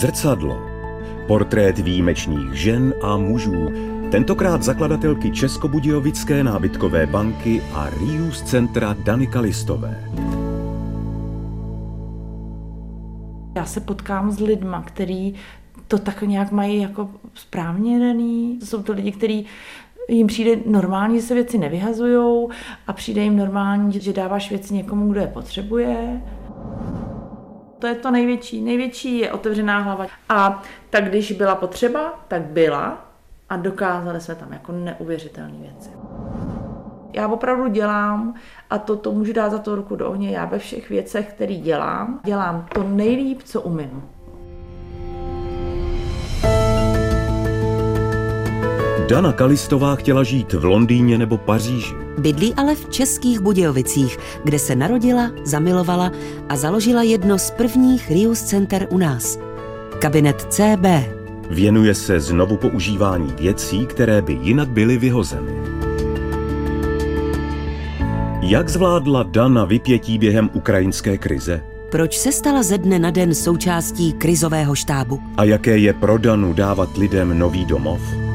Zrcadlo. Portrét výjimečných žen a mužů, tentokrát zakladatelky Českobudějovické nábytkové banky a Rius centra Dany Kalistové. Já se potkám s lidma, který to tak nějak mají jako správně daný. Jsou to lidi, kteří jim přijde normální, že se věci nevyhazují a přijde jim normální, že dáváš věci někomu, kdo je potřebuje. To je to největší. Největší je otevřená hlava. A tak když byla potřeba, tak byla a dokázali jsme tam jako neuvěřitelné věci. Já opravdu dělám, a to, to můžu dát za to ruku do ohně, já ve všech věcech, které dělám, dělám to nejlíp, co umím. Dana Kalistová chtěla žít v Londýně nebo Paříži. Bydlí ale v Českých Budějovicích, kde se narodila, zamilovala a založila jedno z prvních Rius center u nás. Kabinet CB. Věnuje se znovu používání věcí, které by jinak byly vyhozeny. Jak zvládla Dana vypětí během ukrajinské krize? Proč se stala ze dne na den součástí krizového štábu? A jaké je pro Danu dávat lidem nový domov?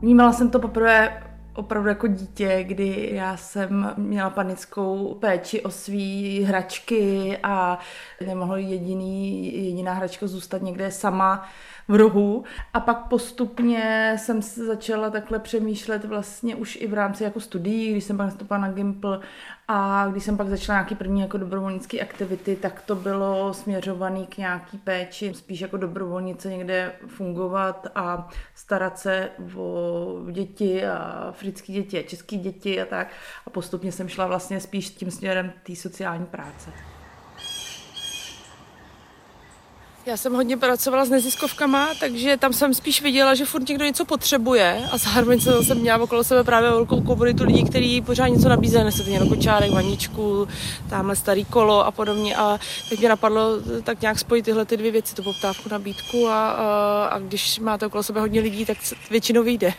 Vnímala jsem to poprvé opravdu jako dítě, kdy já jsem měla panickou péči o svý hračky a nemohla jediný, jediná hračka zůstat někde sama v rohu. A pak postupně jsem se začala takhle přemýšlet vlastně už i v rámci jako studií, když jsem pak nastoupila na Gimple a když jsem pak začala nějaký první jako dobrovolnické aktivity, tak to bylo směřované k nějaký péči, spíš jako dobrovolnice někde fungovat a starat se o děti a africké děti a české děti a tak. A postupně jsem šla vlastně spíš tím směrem té sociální práce. Já jsem hodně pracovala s neziskovkama, takže tam jsem spíš viděla, že furt někdo něco potřebuje a zároveň jsem měla okolo sebe právě velkou komunitu lidí, kteří pořád něco nabízeli, nesete někdo kočárek, vaničku, tamhle starý kolo a podobně a teď mě napadlo tak nějak spojit tyhle ty dvě věci, tu poptávku, nabídku a, a, a když máte okolo sebe hodně lidí, tak většinou vyjde.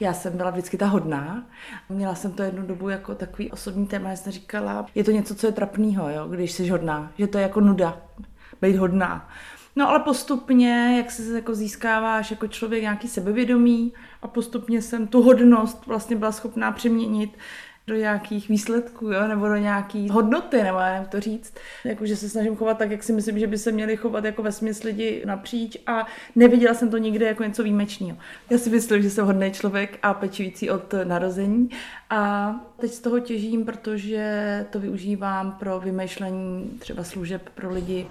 Já jsem byla vždycky ta hodná. Měla jsem to jednu dobu jako takový osobní téma, já jsem říkala, je to něco, co je trapného, když jsi hodná, že to je jako nuda být hodná. No ale postupně, jak se jako získáváš jako člověk nějaký sebevědomí a postupně jsem tu hodnost vlastně byla schopná přeměnit do nějakých výsledků, jo? nebo do nějaký hodnoty, nebo jak to říct. Jako, že se snažím chovat tak, jak si myslím, že by se měli chovat jako ve smyslu lidi napříč a neviděla jsem to nikde jako něco výjimečného. Já si myslím, že jsem hodný člověk a pečující od narození a teď z toho těžím, protože to využívám pro vymýšlení třeba služeb pro lidi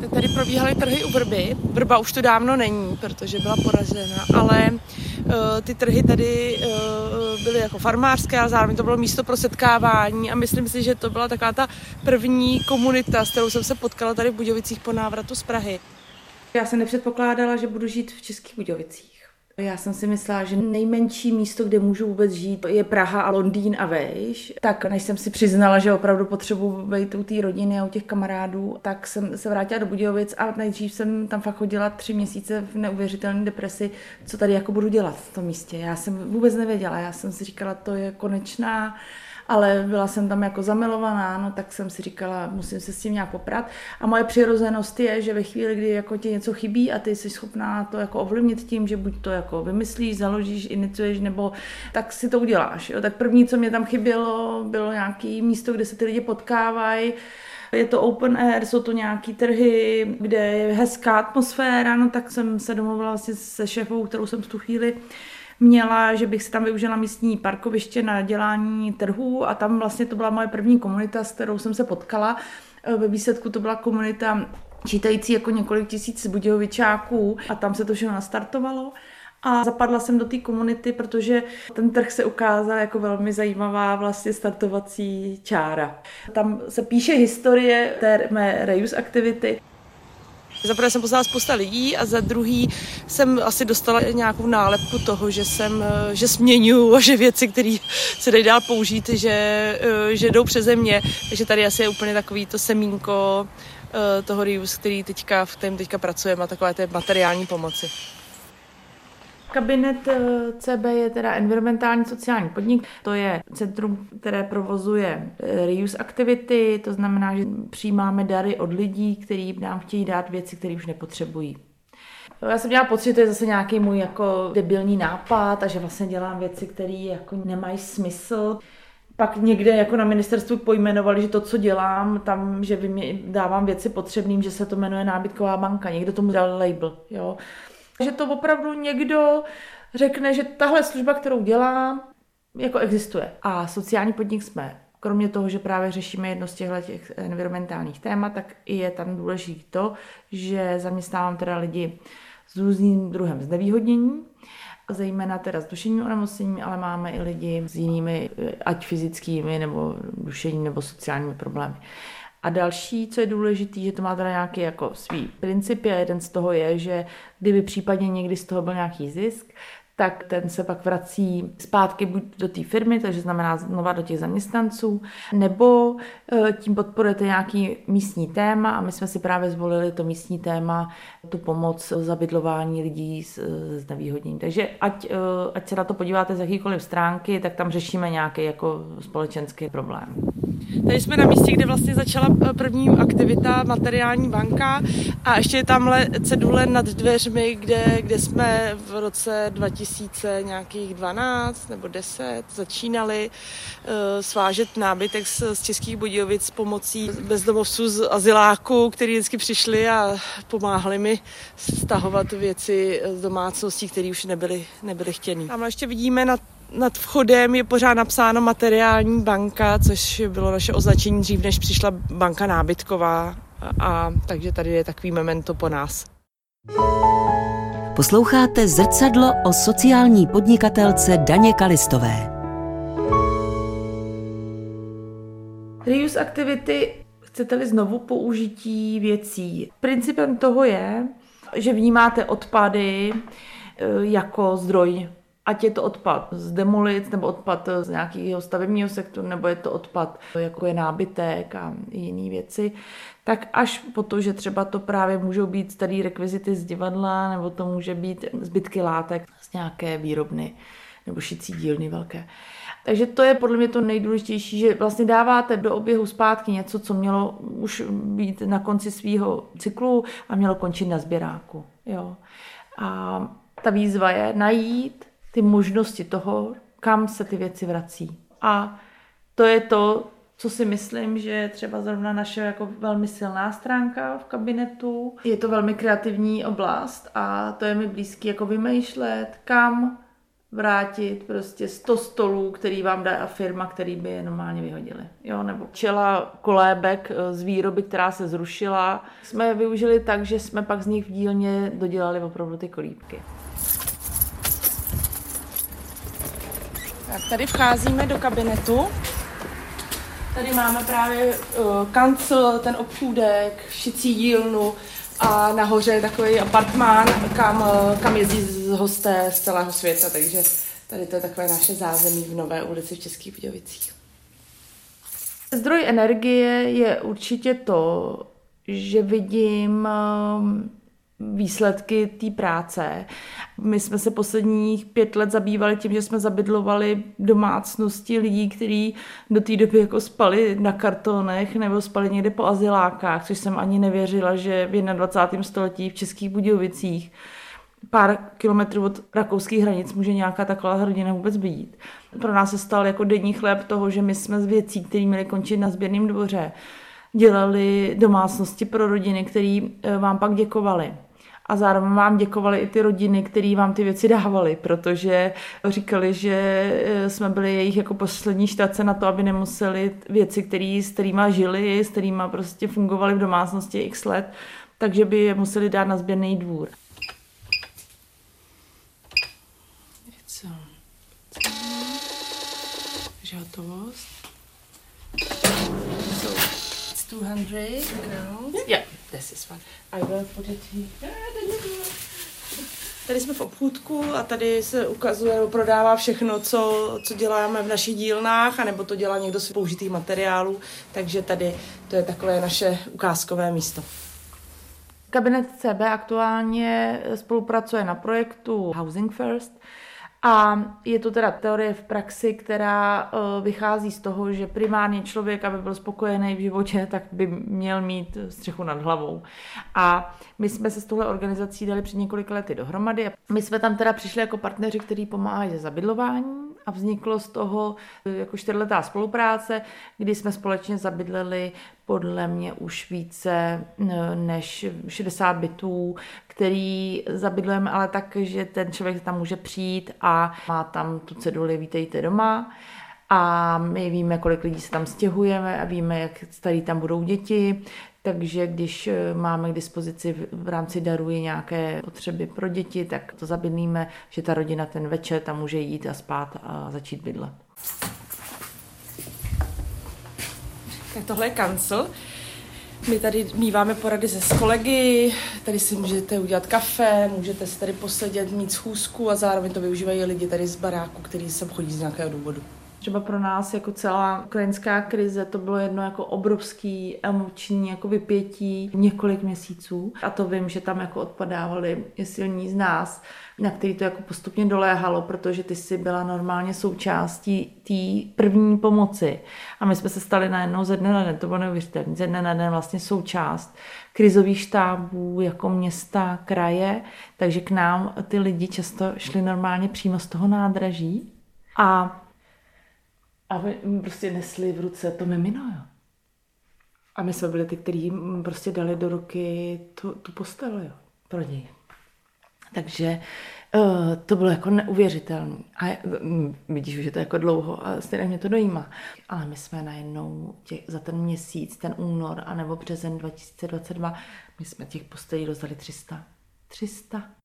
tak tady probíhaly trhy u Vrby. Vrba už to dávno není, protože byla poražena, ale uh, ty trhy tady uh, byly jako farmářské a zároveň to bylo místo pro setkávání a myslím si, že to byla taková ta první komunita, s kterou jsem se potkala tady v Budějovicích po návratu z Prahy. Já jsem nepředpokládala, že budu žít v Českých Budějovicích. Já jsem si myslela, že nejmenší místo, kde můžu vůbec žít, je Praha a Londýn a vejš. Tak než jsem si přiznala, že opravdu potřebuji být u té rodiny a u těch kamarádů, tak jsem se vrátila do Budějovic a nejdřív jsem tam fakt chodila tři měsíce v neuvěřitelné depresi, co tady jako budu dělat v tom místě. Já jsem vůbec nevěděla, já jsem si říkala, to je konečná ale byla jsem tam jako zamilovaná, no tak jsem si říkala, musím se s tím nějak poprat. A moje přirozenost je, že ve chvíli, kdy jako ti něco chybí a ty jsi schopná to jako ovlivnit tím, že buď to jako vymyslíš, založíš, iniciuješ, nebo tak si to uděláš. Jo. Tak první, co mě tam chybělo, bylo nějaký místo, kde se ty lidi potkávají, je to open air, jsou to nějaký trhy, kde je hezká atmosféra, no tak jsem se domluvila vlastně se šéfou, kterou jsem v tu chvíli měla, že bych si tam využila místní parkoviště na dělání trhů a tam vlastně to byla moje první komunita, s kterou jsem se potkala. E, ve výsledku to byla komunita čítající jako několik tisíc budějovičáků a tam se to všechno nastartovalo. A zapadla jsem do té komunity, protože ten trh se ukázal jako velmi zajímavá vlastně startovací čára. Tam se píše historie té mé reuse aktivity. Za prvé jsem poznala spousta lidí a za druhý jsem asi dostala nějakou nálepku toho, že jsem, eh, že směňu a že věci, které se dají dál použít, že, eh, že jdou přeze mě. Takže tady asi je úplně takový to semínko eh, toho Rius, který teďka, v kterém teďka pracujeme a takové té materiální pomoci. Kabinet eh, CB je teda environmentální sociální podnik. To je centrum, které provozuje eh, reuse aktivity, to znamená, že přijímáme dary od lidí, kteří nám chtějí dát věci, které už nepotřebují. Já jsem měla pocit, že to je zase nějaký můj jako debilní nápad a že vlastně dělám věci, které jako nemají smysl. Pak někde jako na ministerstvu pojmenovali, že to, co dělám, tam, že dávám věci potřebným, že se to jmenuje nábytková banka. Někdo tomu dal label. Jo. Že to opravdu někdo řekne, že tahle služba, kterou dělám, jako existuje. A sociální podnik jsme Kromě toho, že právě řešíme jedno z těchto těch environmentálních témat, tak i je tam důležité to, že zaměstnávám teda lidi s různým druhem znevýhodnění, zejména teda s duševním onemocněním, ale máme i lidi s jinými, ať fyzickými nebo duševními nebo sociálními problémy. A další, co je důležité, že to má teda nějaký jako svý principy a jeden z toho je, že kdyby případně někdy z toho byl nějaký zisk, tak ten se pak vrací zpátky buď do té firmy, takže znamená znova do těch zaměstnanců, nebo eh, tím podporujete nějaký místní téma a my jsme si právě zvolili to místní téma, tu pomoc zabydlování lidí s, s nevýhodněním. Takže ať, eh, ať se na to podíváte z jakýkoliv stránky, tak tam řešíme nějaký jako společenský problém. Tady jsme na místě, kde vlastně začala eh, první aktivita materiální banka a ještě je tamhle cedule nad dveřmi, kde, kde jsme v roce 2000 nějakých 12 nebo 10 začínali uh, svážet nábytek z, z Českých Budějovic s pomocí bezdomovců z azyláku, kteří vždycky přišli a pomáhali mi stahovat věci z domácností, které už nebyly, nebyly chtěné. Tam ještě vidíme na nad vchodem je pořád napsáno materiální banka, což bylo naše označení dřív, než přišla banka nábytková. A, a takže tady je takový memento po nás. Posloucháte zrcadlo o sociální podnikatelce Daně Kalistové. Reuse aktivity chcete-li znovu použití věcí. Principem toho je, že vnímáte odpady eh, jako zdroj ať je to odpad z demolic, nebo odpad z nějakého stavebního sektoru, nebo je to odpad, jako je nábytek a jiné věci, tak až po to, že třeba to právě můžou být staré rekvizity z divadla, nebo to může být zbytky látek z nějaké výrobny nebo šicí dílny velké. Takže to je podle mě to nejdůležitější, že vlastně dáváte do oběhu zpátky něco, co mělo už být na konci svého cyklu a mělo končit na sběráku. Jo. A ta výzva je najít ty možnosti toho, kam se ty věci vrací. A to je to, co si myslím, že je třeba zrovna naše jako velmi silná stránka v kabinetu. Je to velmi kreativní oblast a to je mi blízký jako vymýšlet, kam vrátit prostě 100 stolů, který vám dá firma, který by je normálně vyhodili. Jo, nebo čela kolébek eh, z výroby, která se zrušila, jsme je využili tak, že jsme pak z nich v dílně dodělali opravdu ty kolíbky. Tak tady vcházíme do kabinetu. Tady máme právě uh, kancel, ten obchůdek, šicí dílnu a nahoře je takový apartmán, kam, uh, kam jezdí z hosté z celého světa, takže tady to je takové naše zázemí v Nové ulici v Českých Budějovicích. Zdroj energie je určitě to, že vidím um, výsledky té práce. My jsme se posledních pět let zabývali tím, že jsme zabydlovali domácnosti lidí, kteří do té doby jako spali na kartonech nebo spali někde po azylákách, což jsem ani nevěřila, že v 21. století v Českých Budějovicích pár kilometrů od rakouských hranic může nějaká taková hrdina vůbec být. Pro nás se stal jako denní chléb toho, že my jsme z věcí, které měly končit na sběrném dvoře, dělali domácnosti pro rodiny, které eh, vám pak děkovali a zároveň vám děkovali i ty rodiny, které vám ty věci dávali, protože říkali, že eh, jsme byli jejich jako poslední štace na to, aby nemuseli věci, který, s kterými žili, s kterými prostě fungovali v domácnosti x let, takže by je museli dát na sběrný dvůr. Co? Takže hotovost. So, it's 200 crowns. Yeah. This is fun. I will put it here. Tady jsme v obchůdku a tady se ukazuje prodává všechno, co, co děláme v našich dílnách, anebo to dělá někdo z použitých materiálů, takže tady to je takové naše ukázkové místo. Kabinet CB aktuálně spolupracuje na projektu Housing First, a je to teda teorie v praxi, která uh, vychází z toho, že primárně člověk, aby byl spokojený v životě, tak by měl mít střechu nad hlavou. A my jsme se s touhle organizací dali před několika lety dohromady. My jsme tam teda přišli jako partneři, kteří pomáhají se zabydlováním a vzniklo z toho eh, jako čtyřletá spolupráce, kdy jsme společně zabydleli podle mě už více než 60 bytů, který zabydlujeme ale tak, že ten člověk tam může přijít a má tam tu ceduli vítejte doma. A my víme, kolik lidí se tam stěhujeme a víme, jak starý tam budou děti, takže když eh, máme k dispozici v rámci daru nějaké potřeby pro děti, tak to zabydlíme, že ta rodina ten večer tam může jít a spát a začít bydlet. Tak tohle je kancel. My tady míváme porady se kolegy, tady si můžete udělat kafe, můžete si tady posedět, mít schůzku a zároveň to využívají lidi tady z baráku, který sem chodí z nějakého důvodu. Třeba pro nás jako celá ukrajinská krize to bylo jedno jako obrovský emoční jako vypětí několik měsíců. A to vím, že tam jako odpadávali silní z nás, na který to jako postupně doléhalo, protože ty jsi byla normálně součástí té první pomoci. A my jsme se stali najednou ze dne na den, to bylo neuvěřitelné, ze dne na den vlastně součást krizových štábů jako města, kraje, takže k nám ty lidi často šli normálně přímo z toho nádraží. A a my prostě nesli v ruce to mimino, jo. A my jsme byli ty, kteří prostě dali do ruky tu, tu postel, jo, pro něj. Takže uh, to bylo jako neuvěřitelné. A uh, vidíš, že to je jako dlouho a stejně mě to dojímá. Ale my jsme najednou těch, za ten měsíc, ten únor, anebo březen 2022, my jsme těch postelí rozdali 300. 300.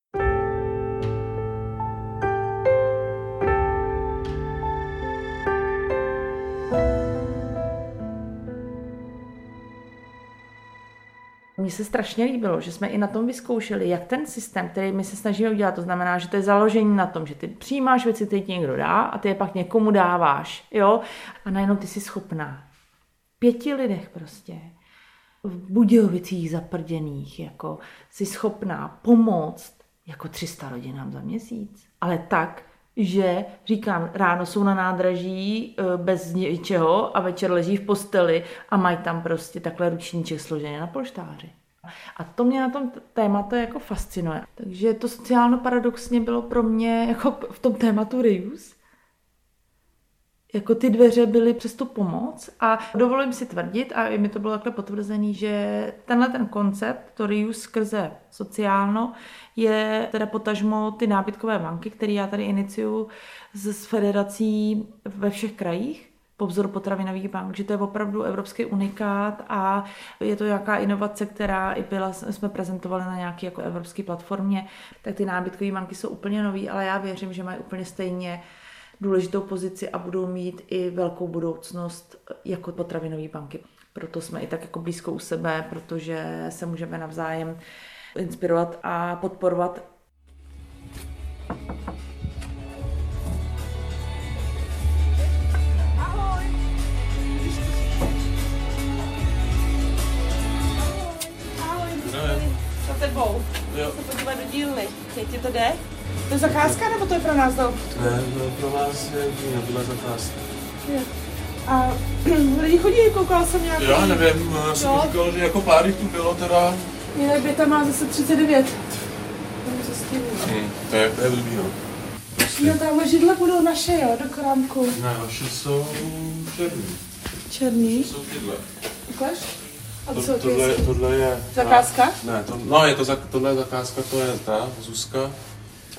Mně se strašně líbilo, že jsme i na tom vyzkoušeli, jak ten systém, který my se snažíme udělat, to znamená, že to je založení na tom, že ty přijímáš věci, ty ti někdo dá a ty je pak někomu dáváš, jo, a najednou ty jsi schopná. Pěti lidech prostě, v Budějovicích zaprděných, jako jsi schopná pomoct jako 300 rodinám za měsíc. Ale tak, že říkám, ráno jsou na nádraží e, bez ničeho a večer leží v posteli a mají tam prostě takhle ručníček složený na polštáři. A to mě na tom tématu jako fascinuje. Takže to sociálno paradoxně bylo pro mě jako v tom tématu reuse, jako ty dveře byly přes tu pomoc. A dovolím si tvrdit, a i mi to bylo takhle potvrzený, že tenhle ten koncept, to reuse skrze sociálno, je teda potažmo ty nábytkové banky, které já tady iniciuju z federací ve všech krajích, po vzoru potravinových bank, že to je opravdu evropský unikát a je to nějaká inovace, která i byla, jsme prezentovali na nějaké jako evropské platformě, tak ty nábytkové banky jsou úplně nový, ale já věřím, že mají úplně stejně důležitou pozici a budou mít i velkou budoucnost jako potravinové banky. Proto jsme i tak jako blízko u sebe, protože se můžeme navzájem inspirovat a podporovat. Ahoj! Ahoj, za tebou. Jo. Se podívat do dílny. Jak ti to jde? To je zakázka, nebo to je pro nás dal? Ne, no, pro vás je byla zakázka. Je. A lidi chodí, koukal jsem nějaký... Já nevím, já jsem říkal, že jako pár tu bylo teda Jinak Běta má zase 39. Hmm, to je, to je blbý, no. Jo, tamhle židle budou naše, jo, do krámku. Ne, naše jsou černý. Černý? Jsou tyhle. Ukaž? A to, co tohle, ty tohle je... Zakázka? Ne, to, no je to, za, tohle je zakázka, to je ta, Zuzka.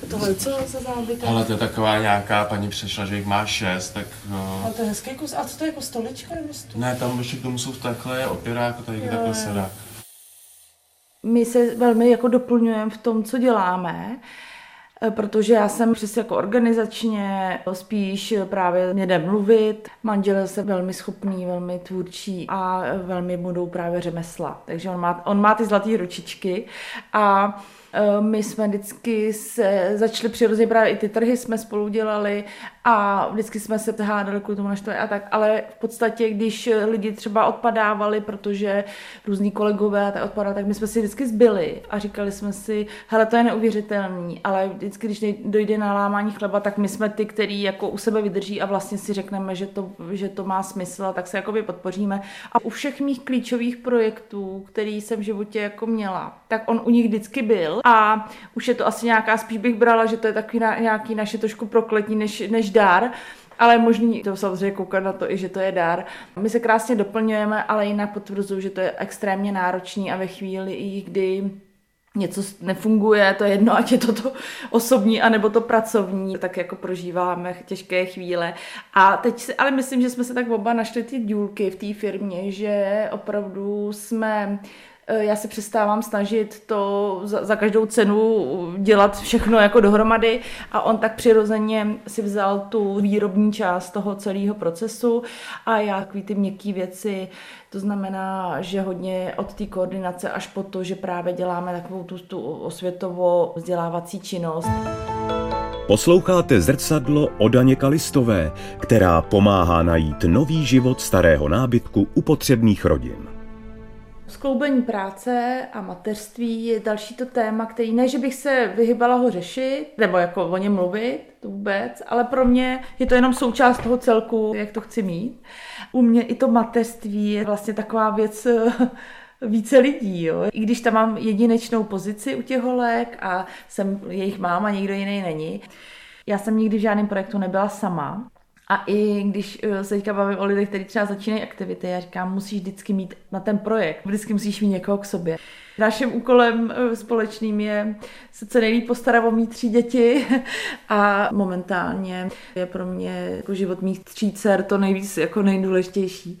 A tohle co za zábytek? Ale to je taková nějaká, paní přišla, že jich má šest, tak no. Ale to je hezký kus. A co to je jako stolička nebo stůl? Ne, tam ještě k tomu jsou takhle opěrák, tady jo, takhle sedák my se velmi jako doplňujeme v tom, co děláme. eh, protože já jsem přes jako organizačně spíš právě mě jde mluvit. Manžel je velmi schopný, velmi tvůrčí a velmi budou právě řemesla. Takže on má, on má ty zlaté ručičky a my jsme vždycky se začali přirozeně právě i ty trhy jsme spolu dělali a vždycky jsme se hádali kvůli tomu naštve a tak, ale v podstatě, když lidi třeba odpadávali, protože různí kolegové tak odpadali, tak my jsme si vždycky zbyli a říkali jsme si, hele, to je neuvěřitelný, ale vždycky, když dojde na lámání chleba, tak my jsme ty, který jako u sebe vydrží a vlastně si řekneme, že to, že to má smysl, tak se jakoby podpoříme. A u všech mých klíčových projektů, který jsem v životě jako měla, tak on u nich vždycky byl a už je to asi nějaká, spíš bych brala, že to je takový na, nějaký naše trošku prokletí než, než dár, ale možný to samozřejmě koukat na to i, že to je dár. My se krásně doplňujeme, ale jinak potvrzuju, že to je extrémně náročný a ve chvíli, kdy něco nefunguje, to je jedno, ať je to to osobní, anebo to pracovní, tak jako prožíváme těžké chvíle. A teď si, ale myslím, že jsme se tak oba našli ty důlky v té firmě, že opravdu jsme já se přestávám snažit to za, za každou cenu dělat všechno jako dohromady a on tak přirozeně si vzal tu výrobní část toho celého procesu a já takový ty měkké věci, to znamená, že hodně od té koordinace až po to, že právě děláme takovou tu, tu osvětovou vzdělávací činnost. Posloucháte zrcadlo o Daně Kalistové, která pomáhá najít nový život starého nábytku u potřebných rodin. Skloubení práce a mateřství je další to téma, který ne, že bych se vyhybala ho řešit, nebo jako o něm mluvit, to vůbec, ale pro mě je to jenom součást toho celku, jak to chci mít. U mě i to mateřství je vlastně taková věc více lidí. Jo. I když tam mám jedinečnou pozici u těch holek a jsem jejich máma, nikdo jiný není. Já jsem nikdy v žádném projektu nebyla sama. A i když eh, se teďka bavím o lidech, kteří třeba začínají aktivity, já říkám, musíš vždycky mít na ten projekt, vždycky musíš mít někoho k sobě. Naším úkolem eh, společným je se co nejlíp postarat o mít tři děti a momentálně je pro mě jako život mých tří dcer to nejvíc jako nejdůležitější.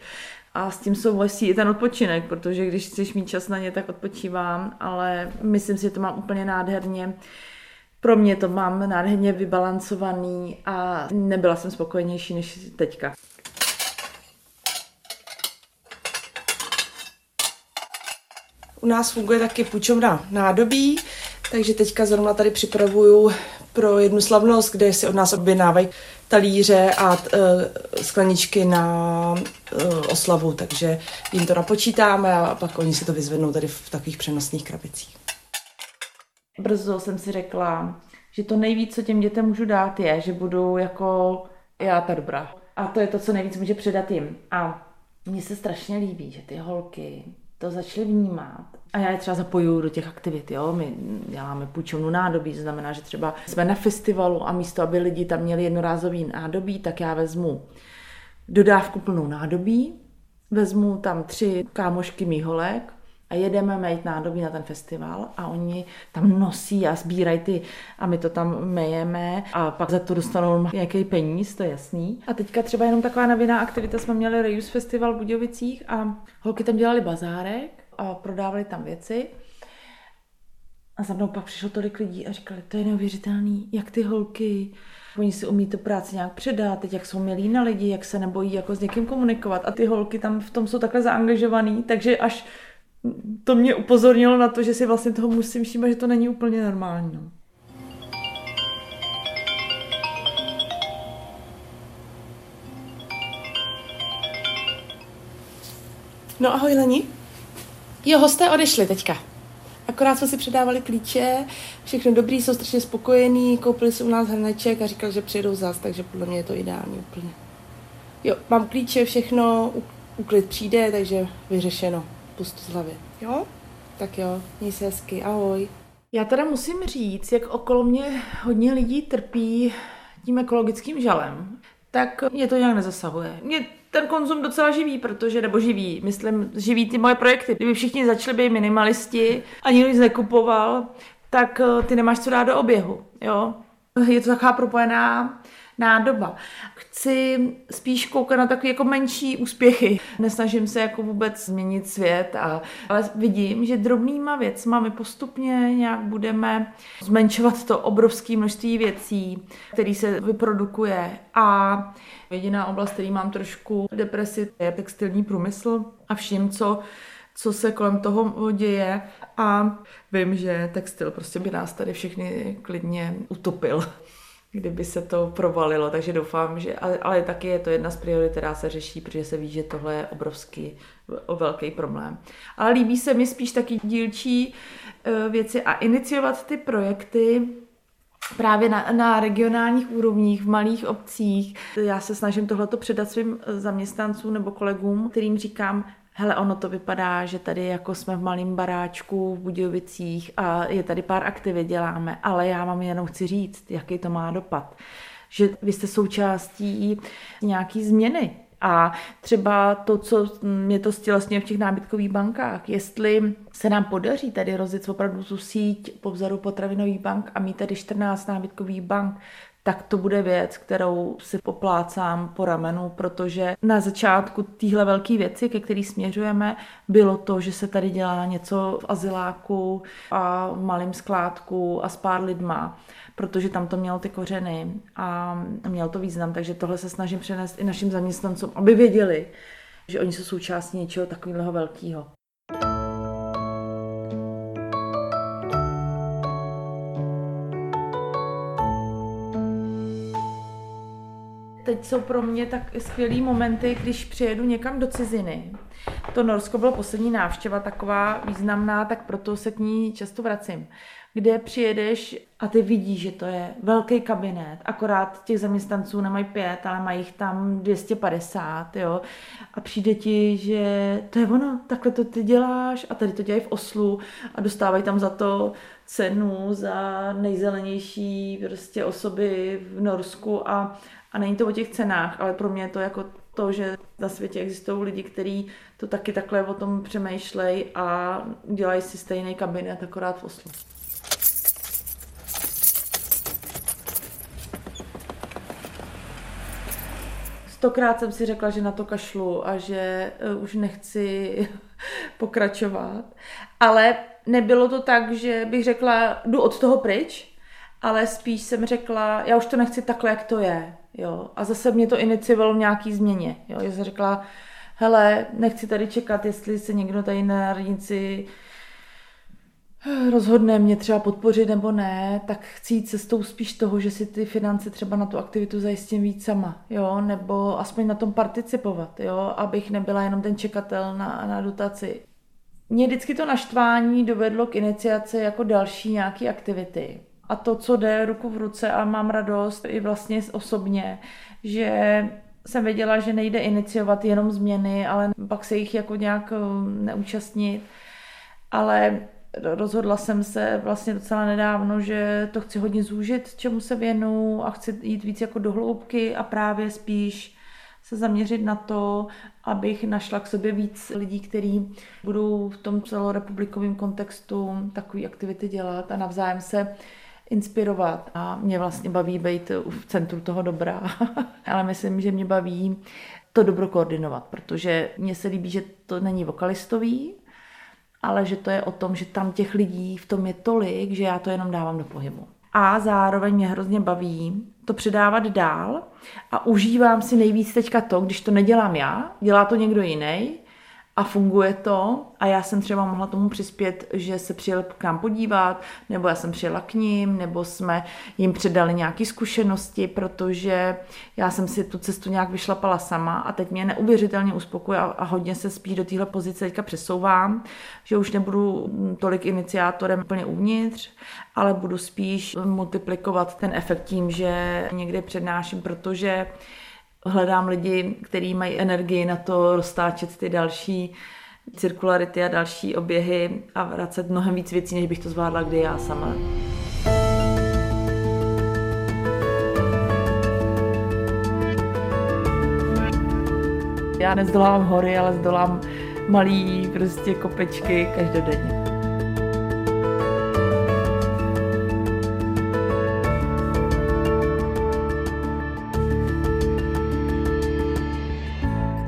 A s tím souvisí i ten odpočinek, protože když chceš mít čas na ně, tak odpočívám, ale myslím si, že to mám úplně nádherně pro mě to mám nádherně vybalancovaný a nebyla jsem spokojenější než teďka. U nás funguje taky půjčovna nádobí, takže teďka zrovna tady připravuju pro jednu slavnost, kde si od nás objednávají talíře a uh, skleničky na uh, oslavu, takže jim to napočítáme a pak oni si to vyzvednou tady v takových přenosných krabicích brzo jsem si řekla, že to nejvíc, co těm dětem můžu dát, je, že budu jako já ta dobrá. A to je to, co nejvíc může předat jim. A mně se strašně líbí, že ty holky to začaly vnímat. A já je třeba zapojuju do těch aktivit, jo. My děláme půjčovnu nádobí, to znamená, že třeba jsme na festivalu a místo, aby lidi tam měli jednorázový nádobí, tak já vezmu dodávku plnou nádobí, vezmu tam tři kámošky mých holek, a jedeme mít nádobí na ten festival a oni tam nosí a sbírají ty a my to tam mejeme a pak za to dostanou nějaký peníz, to je jasný. A teďka třeba jenom taková noviná aktivita, jsme měli Reuse Festival v Budějovicích a holky tam dělali bazárek a prodávali tam věci. A za mnou pak přišlo tolik lidí a říkali, to je neuvěřitelný, jak ty holky, oni si umí tu práci nějak předat, teď jak jsou milí na lidi, jak se nebojí jako s někým komunikovat a ty holky tam v tom jsou takhle zaangažovaný, takže až to mě upozornilo na to, že si vlastně toho musím všímat, že to není úplně normální. No. No ahoj Leni. Jo, hosté odešli teďka. Akorát jsme si předávali klíče, všechno dobrý, jsou strašně spokojení, koupili si u nás hrneček a říkali, že přijedou zás, takže podle mě je to ideální úplně. Jo, mám klíče, všechno, uklid přijde, takže vyřešeno hlavy. Jo? Tak jo, měj se hezky, ahoj. Já teda musím říct, jak okolo mě hodně lidí trpí tím ekologickým žalem, tak mě to nějak nezasahuje. Mě ten konzum docela živí, protože, nebo živí, myslím, živí ty moje projekty. Kdyby všichni začali být minimalisti a nikdo nic nekupoval, tak eh, ty nemáš co dát do oběhu, jo. Je to taková propojená nádoba. Chci spíš koukat na takové jako menší úspěchy. Nesnažím se jako vůbec změnit svět, a, ale vidím, že drobnýma věcma my postupně nějak budeme zmenšovat to obrovské množství věcí, které se vyprodukuje. A jediná oblast, který mám trošku depresi, je textilní průmysl a vším, co co se kolem toho děje a vím, že textil prostě by nás tady všechny klidně utopil kdyby se to provalilo, takže doufám, že, ale, ale taky je to jedna z priorit, která se řeší, protože se ví, že tohle je obrovský, velký problém. Ale líbí se mi spíš taky dílčí e, věci a iniciovat ty projekty právě na, na regionálních úrovních, v malých obcích. Já se snažím tohleto předat svým zaměstnancům nebo kolegům, kterým říkám, hele, ono to vypadá, že tady jako jsme v malém baráčku v Budějovicích a je tady pár aktivit děláme, ale já vám jenom chci říct, jaký to má dopad. Že vy jste součástí nějaký změny, a třeba to, co mě to stělesně v těch nábytkových bankách, jestli se nám podaří tady rozjet opravdu tu síť po vzoru potravinových bank a mít tady 14 nábytkových bank, tak to bude věc, kterou si poplácám po ramenu, protože na začátku téhle velké věci, ke který směřujeme, bylo to, že se tady dělá něco v azyláku a v malém skládku a s pár lidma, protože tam to mělo ty kořeny a mělo to význam, takže tohle se snažím přenést i našim zaměstnancům, aby věděli, že oni jsou součástí něčeho takového velkého. Teď jsou pro mě tak skvělý momenty, když přijedu někam do ciziny. To Norsko bylo poslední návštěva taková významná, tak proto se k ní často vracím. Kde přijedeš a ty vidíš, že to je velký kabinet, akorát těch zaměstnanců nemají pět, ale mají jich tam 250, jo. A přijde ti, že to je ono, takhle to ty děláš a tady to dělají v Oslu a dostávají tam za to cenu za nejzelenější prostě osoby v Norsku a, a není to o těch cenách, ale pro mě je to jako to, že na světě existují lidi, kteří to taky takhle o tom přemýšlejí a dělají si stejný kabinet, akorát v Oslu. Stokrát jsem si řekla, že na to kašlu a že uh, už nechci pokračovat. Ale nebylo to tak, že bych řekla, jdu od toho pryč, ale spíš jsem řekla, já už to nechci takhle, jak to je. Jo. A zase mě to iniciovalo v nějaký změně. Jo. Já jsem řekla, hele, nechci tady čekat, jestli se někdo tady na radnici rozhodne mě třeba podpořit nebo ne, tak chci jít cestou spíš toho, že si ty finance třeba na tu aktivitu zajistím víc sama, jo, nebo aspoň na tom participovat, jo, abych nebyla jenom ten čekatel na, na dotaci. Mě vždycky to naštvání dovedlo k iniciaci jako další nějaké aktivity a to, co jde ruku v ruce a mám radost i vlastně osobně, že jsem věděla, že nejde iniciovat jenom změny, ale pak se jich jako nějak eh, neúčastnit. Ale rozhodla jsem se vlastně docela nedávno, že to chci hodně zúžit, čemu se věnu a chci jít víc jako do hloubky a právě spíš se zaměřit na to, abych našla k sobě víc lidí, kteří budou v tom celorepublikovém kontextu takové aktivity dělat a navzájem se inspirovat a mě vlastně baví být v centru toho dobra, ale myslím, že mě baví to dobro koordinovat, protože mně se líbí, že to není vokalistový, ale že to je o tom, že tam těch lidí v tom je tolik, že já to jenom dávám do pohybu. A zároveň mě hrozně baví to předávat dál a užívám si nejvíc teďka to, když to nedělám já, dělá to někdo jiný, a funguje to. A já jsem třeba mohla tomu přispět, že se přijel k nám podívat, nebo já jsem přijela k ním, nebo jsme jim předali nějaké zkušenosti, protože já jsem si tu cestu nějak vyšlapala sama a teď mě neuvěřitelně uspokuje a, a hodně se spíš do téhle pozice teďka přesouvám, že už nebudu tolik iniciátorem úplně uvnitř, ale budu spíš multiplikovat ten efekt tím, že někde přednáším, protože hledám lidi, kteří mají energii na to roztáčet ty další cirkularity a další oběhy a vracet mnohem víc věcí, než bych to zvládla kdy já sama. Já nezdolám hory, ale zdolám malý prostě kopečky každodenně.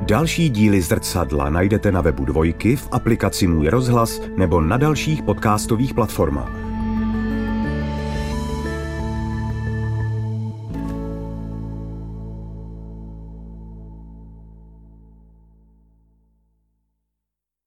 Další díly zrcadla najdete na webu Dvojky, v aplikaci Můj rozhlas nebo na dalších podcastových platformách.